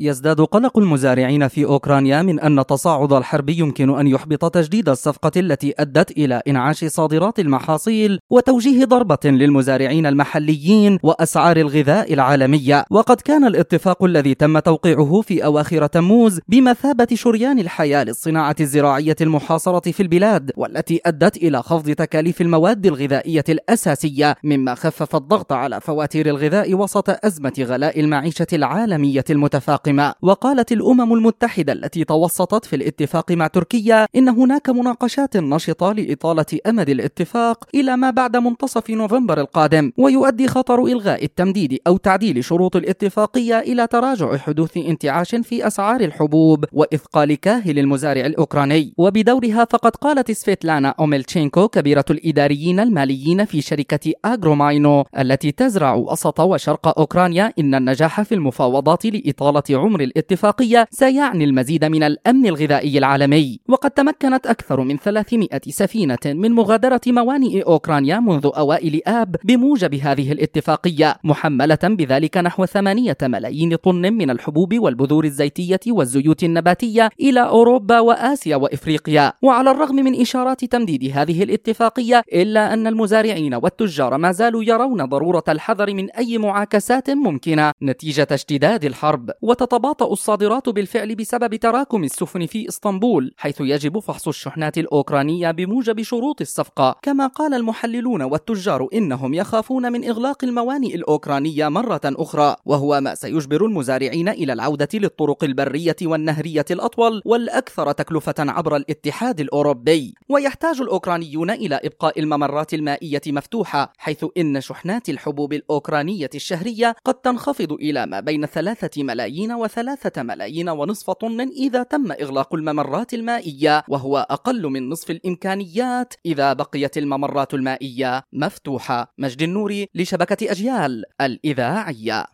يزداد قلق المزارعين في أوكرانيا من أن تصاعد الحرب يمكن أن يحبط تجديد الصفقة التي أدت إلى إنعاش صادرات المحاصيل وتوجيه ضربة للمزارعين المحليين وأسعار الغذاء العالمية. وقد كان الاتفاق الذي تم توقيعه في أواخر تموز بمثابة شريان الحياة للصناعة الزراعية المحاصرة في البلاد والتي أدت إلى خفض تكاليف المواد الغذائية الأساسية مما خفف الضغط على فواتير الغذاء وسط أزمة غلاء المعيشة العالمية المتفاقمة. وقالت الأمم المتحدة التي توسطت في الاتفاق مع تركيا إن هناك مناقشات نشطة لإطالة أمد الاتفاق إلى ما بعد منتصف نوفمبر القادم ويؤدي خطر إلغاء التمديد أو تعديل شروط الاتفاقية إلى تراجع حدوث انتعاش في أسعار الحبوب وإثقال كاهل المزارع الأوكراني. وبدورها فقد قالت سفيتلانا أوميلتشينكو كبيرة الإداريين الماليين في شركة أغروماينو التي تزرع وسط وشرق أوكرانيا إن النجاح في المفاوضات لإطالة عمر الاتفاقية سيعني المزيد من الأمن الغذائي العالمي. وقد تمكنت أكثر من 300 سفينة من مغادرة موانئ أوكرانيا منذ أوائل آب بموجب هذه الاتفاقية محملة بذلك نحو 8 ملايين طن من الحبوب والبذور الزيتية والزيوت النباتية إلى أوروبا وآسيا وإفريقيا. وعلى الرغم من إشارات تمديد هذه الاتفاقية إلا أن المزارعين والتجار ما زالوا يرون ضرورة الحذر من أي معاكسات ممكنة نتيجة اشتداد الحرب. وتتباطأ الصادرات بالفعل بسبب تراكم السفن في إسطنبول حيث يجب فحص الشحنات الأوكرانية بموجب شروط الصفقة. كما قال المحللون والتجار إنهم يخافون من إغلاق الموانئ الأوكرانية مرة أخرى وهو ما سيجبر المزارعين إلى العودة للطرق البرية والنهرية الأطول والأكثر تكلفة عبر الاتحاد الأوروبي. ويحتاج الأوكرانيون إلى إبقاء الممرات المائية مفتوحة حيث إن شحنات الحبوب الأوكرانية الشهرية قد تنخفض إلى ما بين ثلاثة ملايين وثلاثة ملايين ونصف طن إذا تم إغلاق الممرات المائية وهو أقل من نصف الإمكانيات إذا بقيت الممرات المائية مفتوحة. مجد النوري لشبكة أجيال الإذاعية.